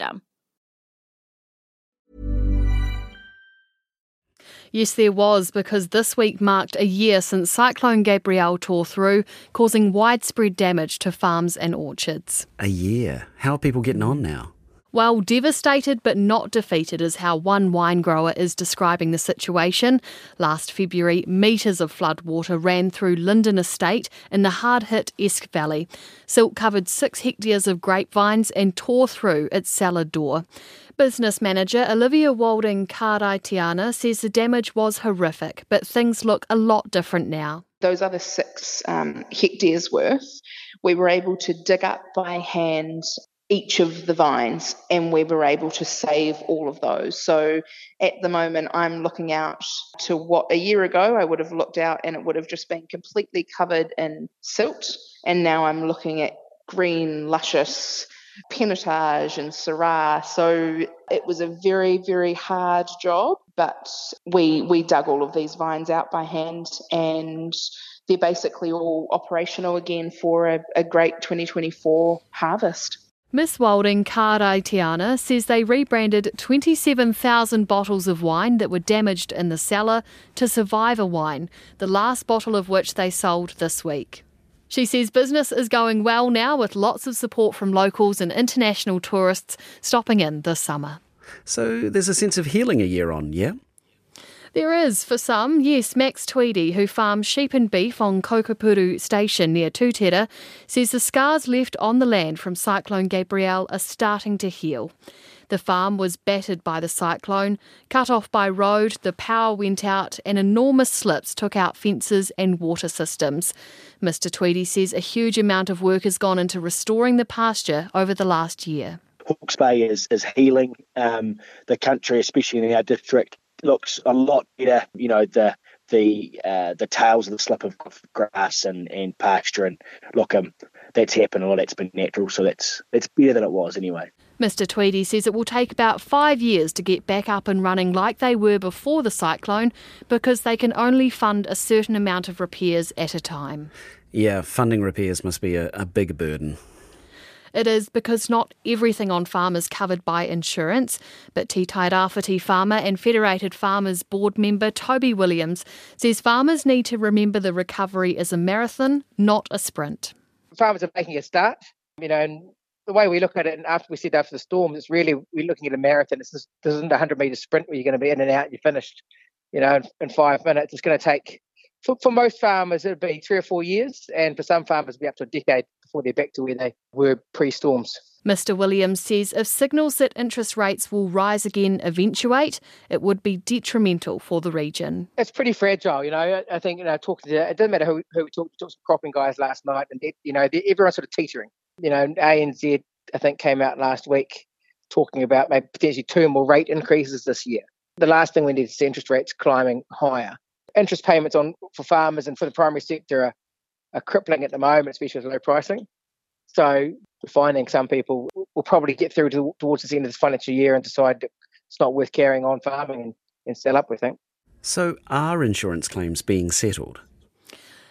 system. Yes, there was, because this week marked a year since Cyclone Gabrielle tore through, causing widespread damage to farms and orchards. A year? How are people getting on now? Well, devastated but not defeated is how one wine grower is describing the situation. Last February, metres of floodwater ran through Linden Estate in the hard hit Esk Valley. Silt covered six hectares of grapevines and tore through its cellar door. Business manager Olivia Walding Karaitiana says the damage was horrific, but things look a lot different now. Those other six um, hectares worth, we were able to dig up by hand each of the vines and we were able to save all of those. So at the moment, I'm looking out to what a year ago I would have looked out and it would have just been completely covered in silt. And now I'm looking at green, luscious pinotage and syrah. So it was a very, very hard job, but we we dug all of these vines out by hand and they're basically all operational again for a, a great 2024 harvest. Miss Walding Karaitiana says they rebranded 27,000 bottles of wine that were damaged in the cellar to Survivor Wine, the last bottle of which they sold this week. She says business is going well now with lots of support from locals and international tourists stopping in this summer. So there's a sense of healing a year on, yeah? There is, for some, yes. Max Tweedy, who farms sheep and beef on Kokopuru Station near Tūtira, says the scars left on the land from Cyclone Gabrielle are starting to heal. The farm was battered by the cyclone, cut off by road, the power went out, and enormous slips took out fences and water systems. Mr. Tweedy says a huge amount of work has gone into restoring the pasture over the last year. Hawke's Bay is, is healing. Um, the country, especially in our district, looks a lot better. You know, the the uh, the tails of the slip of grass and, and pasture and look, um, that's happened. All that's been natural, so that's that's better than it was anyway. Mr. Tweedy says it will take about five years to get back up and running like they were before the cyclone because they can only fund a certain amount of repairs at a time. Yeah, funding repairs must be a, a big burden. It is because not everything on farm is covered by insurance, but Te Tairāwhiti farmer and Federated Farmers board member Toby Williams says farmers need to remember the recovery is a marathon, not a sprint. Farmers are making a start, you know, and the way we look at it, and after we said after the storm, it's really we're looking at a marathon. It's just, this isn't a hundred meter sprint where you're going to be in and out, you're finished, you know, in, in five minutes. It's going to take for, for most farmers it'll be three or four years, and for some farmers it'll be up to a decade before they're back to where they were pre-storms. Mr. Williams says if signals that interest rates will rise again eventuate, it would be detrimental for the region. It's pretty fragile, you know. I think, you know, talking to, it doesn't matter who, who we talked to, some cropping guys last night, and, they, you know, everyone's sort of teetering. You know, ANZ, I think, came out last week talking about maybe potentially two more rate increases this year. The last thing we need is interest rates climbing higher. Interest payments on for farmers and for the primary sector are are crippling at the moment, especially with low pricing. So finding some people will probably get through to, towards the end of this financial year and decide it's not worth carrying on farming and, and sell up, we think. So are insurance claims being settled?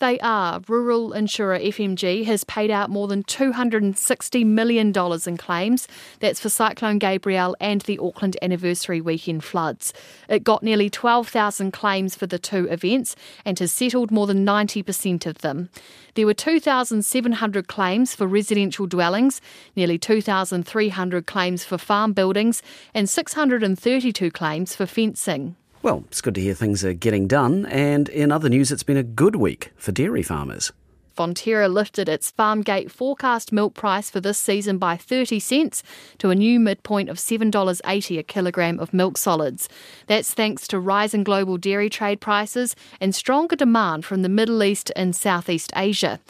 They are. Rural insurer FMG has paid out more than $260 million in claims. That's for Cyclone Gabrielle and the Auckland anniversary weekend floods. It got nearly 12,000 claims for the two events and has settled more than 90% of them. There were 2,700 claims for residential dwellings, nearly 2,300 claims for farm buildings, and 632 claims for fencing. Well, it's good to hear things are getting done. And in other news, it's been a good week for dairy farmers. Fonterra lifted its Farmgate forecast milk price for this season by 30 cents to a new midpoint of $7.80 a kilogram of milk solids. That's thanks to rising global dairy trade prices and stronger demand from the Middle East and Southeast Asia.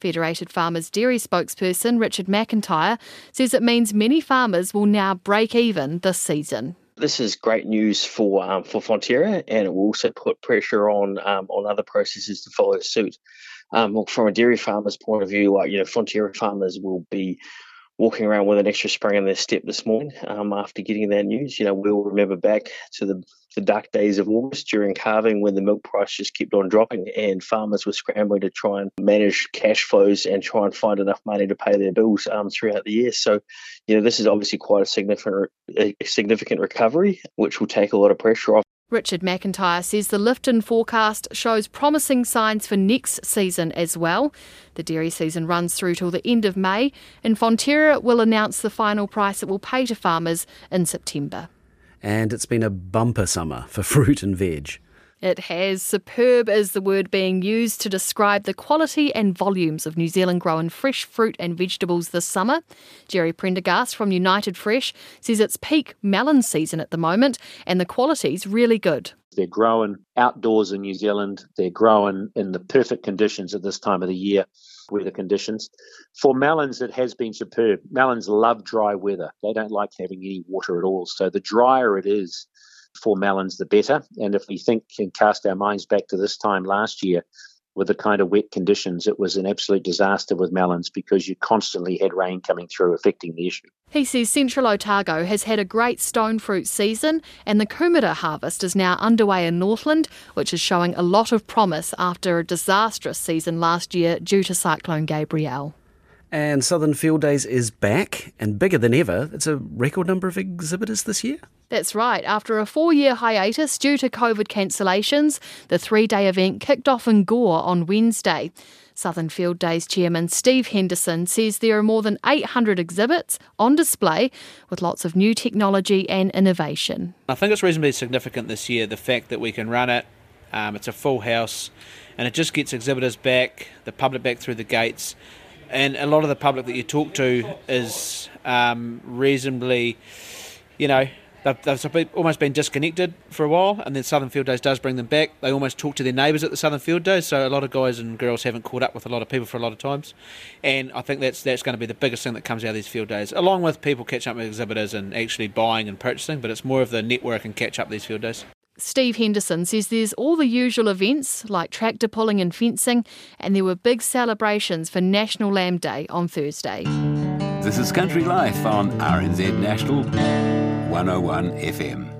Federated Farmers Dairy spokesperson Richard McIntyre says it means many farmers will now break even this season. This is great news for um, for Fonterra, and it will also put pressure on um, on other processors to follow suit. Um, from a dairy farmer's point of view, like you know, Fonterra farmers will be walking around with an extra spring in their step this morning um, after getting that news. You know, we'll remember back to the, the dark days of August during calving when the milk price just kept on dropping and farmers were scrambling to try and manage cash flows and try and find enough money to pay their bills um, throughout the year. So, you know, this is obviously quite a significant, a significant recovery, which will take a lot of pressure off Richard McIntyre says the Lifton forecast shows promising signs for next season as well. The dairy season runs through till the end of May, and Fonterra will announce the final price it will pay to farmers in September. And it's been a bumper summer for fruit and veg. It has. Superb is the word being used to describe the quality and volumes of New Zealand grown fresh fruit and vegetables this summer. Jerry Prendergast from United Fresh says it's peak melon season at the moment and the quality's really good. They're growing outdoors in New Zealand. They're growing in the perfect conditions at this time of the year, weather conditions. For melons, it has been superb. Melons love dry weather. They don't like having any water at all. So the drier it is, for melons, the better. And if we think and cast our minds back to this time last year, with the kind of wet conditions, it was an absolute disaster with melons because you constantly had rain coming through affecting the issue. He says Central Otago has had a great stone fruit season and the Kumara harvest is now underway in Northland, which is showing a lot of promise after a disastrous season last year due to Cyclone Gabrielle. And Southern Field Days is back and bigger than ever. It's a record number of exhibitors this year. That's right. After a four year hiatus due to COVID cancellations, the three day event kicked off in Gore on Wednesday. Southern Field Days chairman Steve Henderson says there are more than 800 exhibits on display with lots of new technology and innovation. I think it's reasonably significant this year the fact that we can run it, um, it's a full house, and it just gets exhibitors back, the public back through the gates and a lot of the public that you talk to is um, reasonably, you know, they've, they've, almost been disconnected for a while, and then Southern Field Days does bring them back. They almost talk to their neighbours at the Southern Field Days, so a lot of guys and girls haven't caught up with a lot of people for a lot of times, and I think that's that's going to be the biggest thing that comes out of these field days, along with people catching up with exhibitors and actually buying and purchasing. But it's more of the network and catch up these field days. Steve Henderson says there's all the usual events like tractor pulling and fencing, and there were big celebrations for National Lamb Day on Thursday. This is Country Life on RNZ National 101 FM.